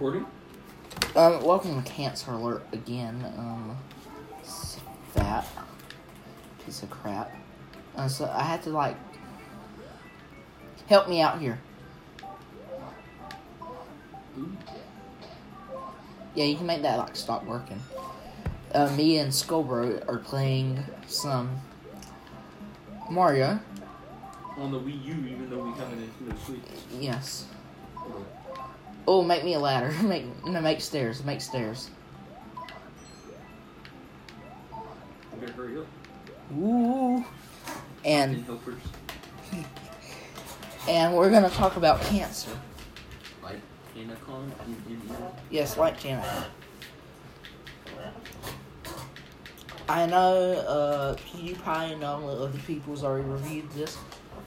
recording? Um, welcome to Cancer Alert again. Um, fat piece of crap. Uh, so I had to like help me out here. Ooh. Yeah, you can make that like stop working. Uh, me and Skullbro are playing some Mario. On the Wii U, even though we have a the Switch. Yes. Oh, make me a ladder. make no, make stairs. Make stairs. I better hurry up. Ooh. And Didn't help first. and we're gonna talk about cancer. Like Anacon in India. Yes, like Janet. I know uh, PewDiePie and all the other people's already reviewed this,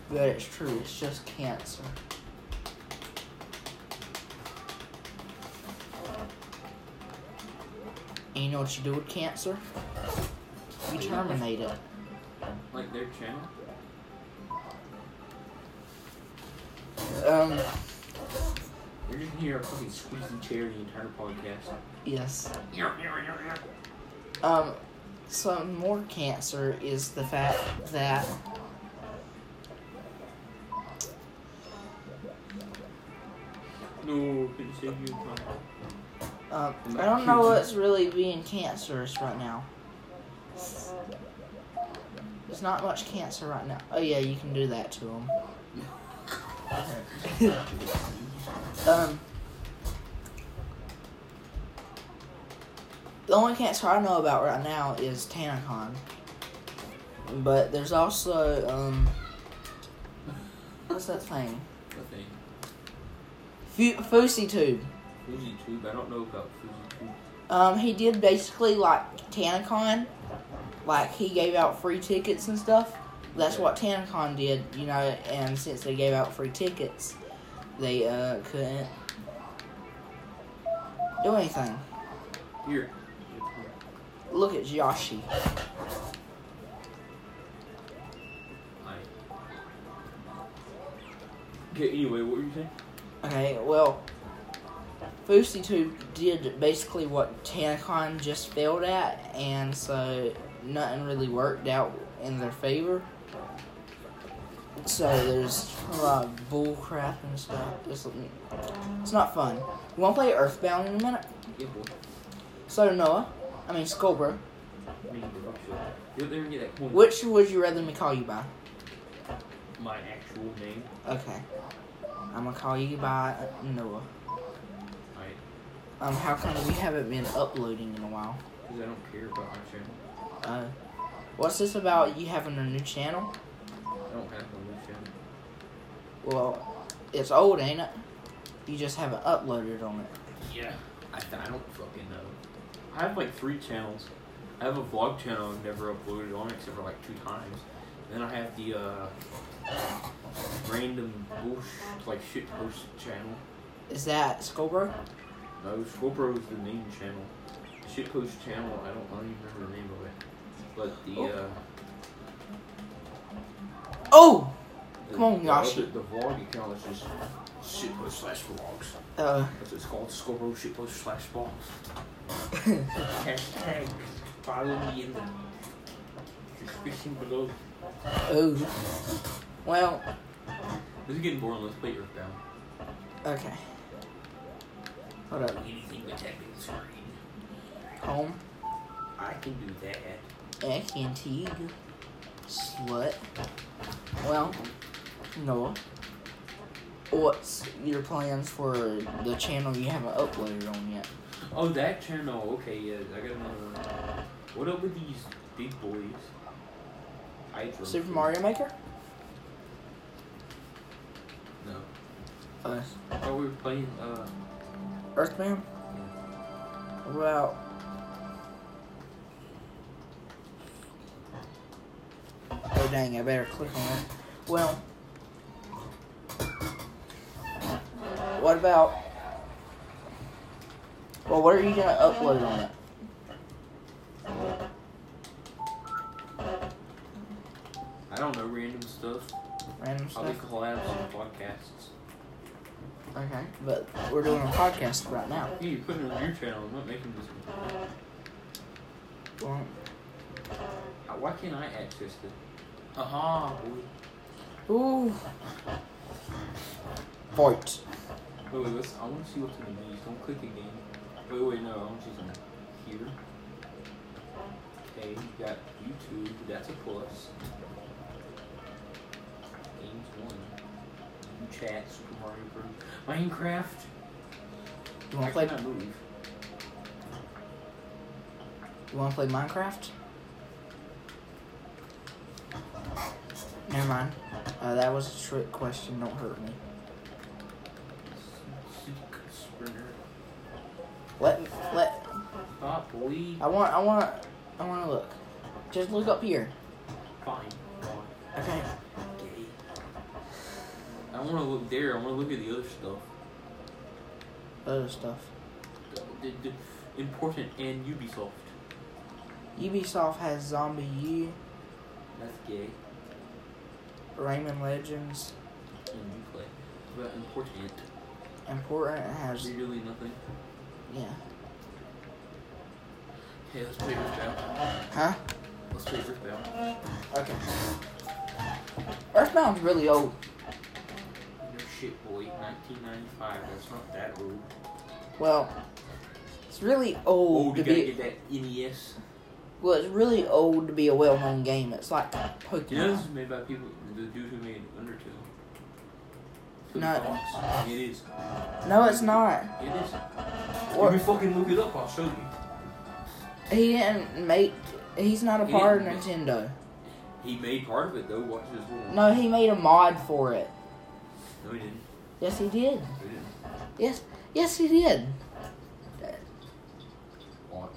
but it's true. It's just cancer. And you know what you do with cancer? You terminate it. Like their channel. Um, You're just hear a fucking squeezy chair the entire podcast. yes. Um, some more cancer is the fact that No, can Um, I don't know what's really being cancerous right now. There's not much cancer right now. Oh yeah, you can do that to them. um, the only cancer I know about right now is Tanacon. But there's also um, what's that thing? I think. Fu- Fousey Tube. Fuji Tube. I don't know about Fuji Tube. Um, he did basically like TanaCon, like he gave out free tickets and stuff. That's what TanaCon did, you know. And since they gave out free tickets, they uh couldn't do anything. Here. Look at Yoshi. Okay, anyway, what were you saying? Okay, well, FouseyTube did basically what TanaCon just failed at, and so nothing really worked out in their favor. So there's a lot of bull crap and stuff. It's, it's not fun. You want to play Earthbound in a minute? Yeah, boy. So Noah, I mean Skullbro, Me, bro. You'll never get that coin. which would you rather me call you by? My actual name. Okay, I'm gonna call you by Noah. Alright. Um, how come we haven't been uploading in a while? Because I don't care about my channel. Uh, what's this about you having a new channel? I don't have a new channel. Well, it's old, ain't it? You just haven't uploaded on it. Yeah. I, I don't fucking know. I have like three channels. I have a vlog channel I've never uploaded on except for like two times. Then I have the uh, random bullshit, like shit post channel. Is that Skullbro? No, Scorpio is the main channel. Shit post channel, I don't, I don't even remember the name of it. But the, uh, Oh! the, Come on, the, Yoshi. other- the vlog account is just shit post slash vlogs. Uh, That's what it's called, Scorpio shit post slash vlogs. Hashtag follow me in the description below. oh. Well, This is getting boring. Let's play Earthbound. okay. Hold up. Anything with that big screen. Home. I can do that. I can too. Slut. Well, Noah. What's your plans for the channel you haven't uploaded on yet? Oh, that channel. Okay, yeah. I got another one. What up with these big boys? Hydro. Super Mario Maker? No. Uh, Oh, we were playing. Uh. What about Oh dang, I better click on it. Well What about Well what are you gonna upload on it? I don't know random stuff. Random stuff? Probably stuff? collabs and podcasts. Okay, but we're doing a podcast right now. Hey, you're putting it on your channel. I'm not making this one. Well, Uh, Why can't I access it? Aha. boy. ooh. Fight. Wait, wait, let's, I want to see what's in the menus. Don't click again. Wait, wait, no, I want to see something. Here. Okay, you got YouTube. That's a plus. Chat, Super Mario Bros. Minecraft. You wanna play? cannot move. You wanna play Minecraft? Never mind. Uh, that was a trick question. Don't hurt me. Let let. Stop. I want. I want. I want to look. Just look up here. I want to look there. I want to look at the other stuff. Other stuff. The, the, the important and Ubisoft. Ubisoft has Zombie U, That's gay. Rayman Legends, And you play. But important. Important has Really nothing. yeah. Hey, let's play Earthbound. Huh? Let's play Earthbound. Okay. Earthbound's really old. Shit, boy. 1995. That's not that old. Well, it's really old Oh, to you gotta be. get that NES. Well, it's really old to be a well-known game. It's like Pokemon. You know this is made by people, the dude who made Undertale. No. It is. No, it's not. It is. What? If you fucking look it up, I'll show you. He didn't make. He's not a He part of Nintendo. He made part of it though. Watch this one. No, he made a mod for it. No, he didn't. Yes, he did. He didn't. Yes, yes, he did. Watch.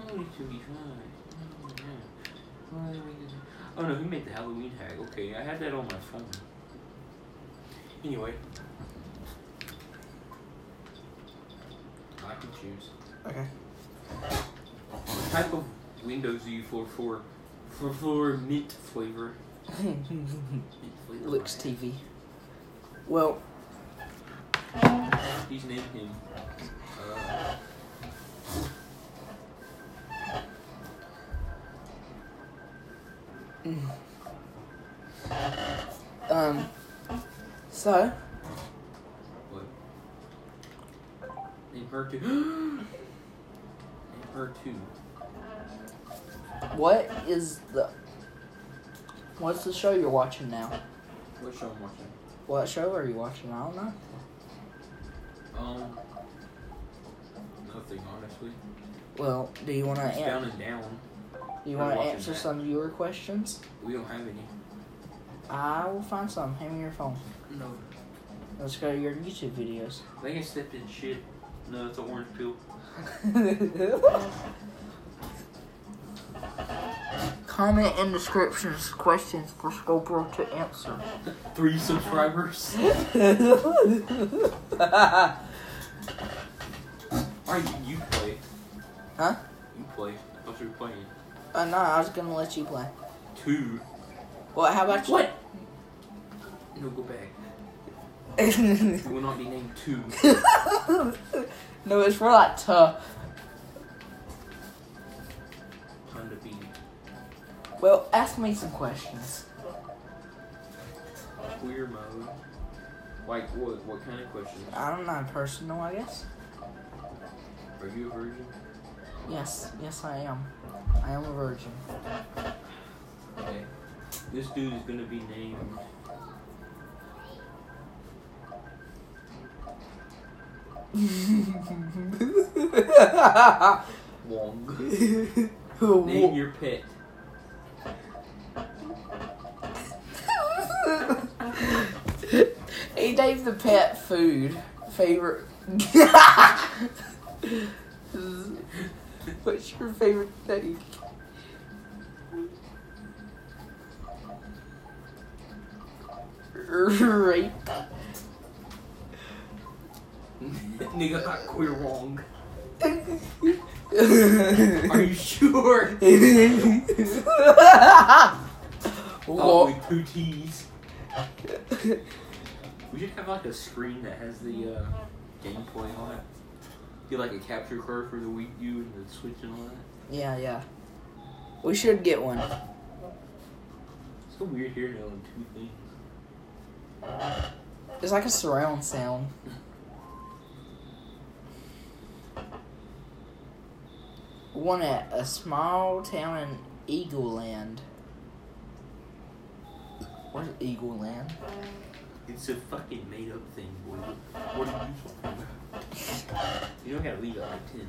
Oh, it should be fine. Yeah. Why are we gonna- no, he made the Halloween tag. Okay, I had that on my phone. Anyway. I can choose. Okay. What type of windows do you for for for for mint flavor? Mint flavor. Looks TV. Well, He's named him. Uh, um, so what? Name her too. Name her too. What is the what's the show you're watching now? What show I'm watching? What show are you watching? I don't know. Um, nothing honestly. Well, do you want to It's down and down. you want to answer that. some viewer questions? We don't have any. I will find some. Hand me your phone. No. Let's go to your YouTube videos. Think I stepped in shit. No, it's an orange peel. Comment in descriptions questions for Skullbro to answer. Three subscribers. Alright, you play. Huh? You play. I thought you were playing. Uh, no, I was gonna let you play. Two. Well, how about you? What? No, go back. It will not be named two. no, it's for like tough. Well, ask me some questions. Queer mode. Like what? What kind of questions? I don't know, personal, I guess. Are you a virgin? Yes, yes, I am. I am a virgin. Okay. This dude is gonna be named. Wong. Name your pet. He named the pet food. Favorite. What's your favorite thing? Rape. Nigga got queer wrong. Are Are you sure? you Oh, with two T's. we should have like a screen that has the uh, gameplay on it. Get like a capture card for the Wii U and the Switch and all that. Yeah, yeah. We should get one. It's so weird hearing it on two things. It's like a surround sound. One at a small town in Eagle Land. Where's Eagle Land? It's a fucking made up thing, boy. What are you talking about? You don't gotta leave it like 10.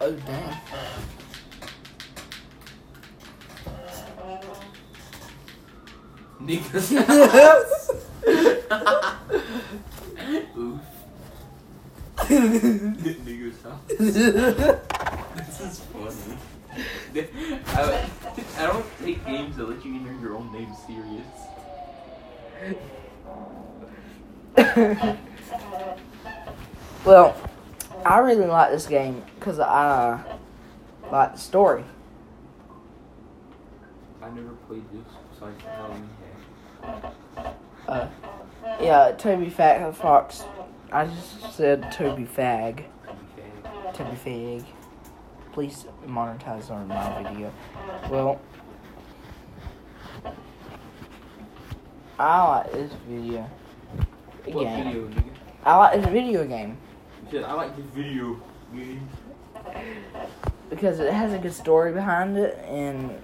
Oh damn. Niggas. Oof. Niggas house. This is funny. I, I don't take games that let you enter your own name serious. well, I really like this game because I like the story. I never played this Halloween game. Uh, yeah, Toby Fag Fox. I just said Toby Fag. Toby Fag. Please monetize on my video. Well, I like this video. What game. video, nigga? I like this video game You I like this video game. because it has a good story behind it and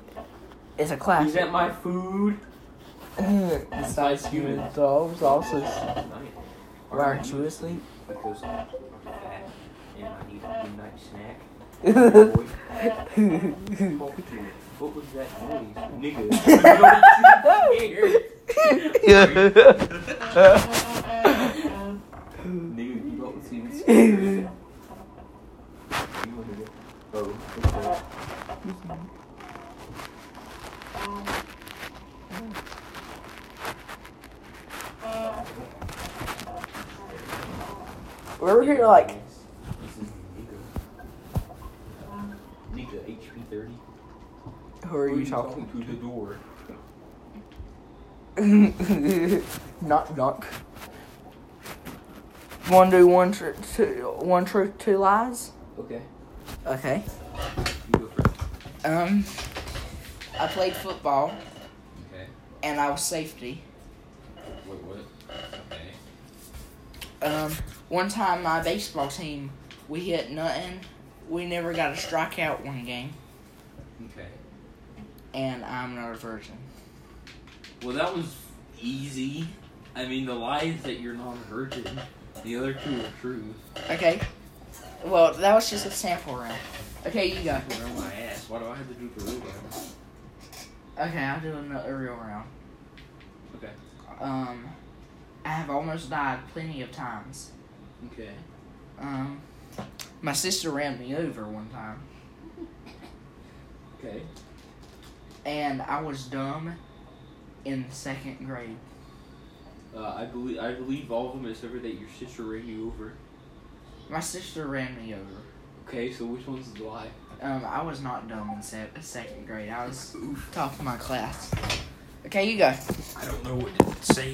it's a classic. Is that my food? it's my nice human. human dogs also. Night. Aren't you asleep? Because I'm fat and I need a good night snack. Boy, talk to me. What was that noise? Nigga. Nigga, you don't seem scared. You wanna go? Oh, okay. We're here like This is Nigga. Nigga, HP 30. who are you talking to the door? knock knock. One do one tr- two one truth two lies. Okay. Okay. You go first. Um, I played football Okay. and I was safety. Wait, what? Okay. Um, one time my baseball team we hit nothing. We never got a strikeout one game, Okay. and I'm not a virgin. Well, that was easy. I mean, the lie is that you're not a virgin. The other two are true. Okay. Well, that was just a sample round. Okay, you go. Around my ass. Why do I have to do the real round? Okay, I'll do another real round. Okay. Um, I have almost died plenty of times. Okay. Um, my sister ran me over one time, Okay. and I was dumb in second grade. Uh, I believe I believe all of them except for that your sister ran you over. My sister ran me over. Okay, so which one's the lie? Um, I was not dumb in se- second grade. I was top of my class. Okay, you go. I don't know what to say.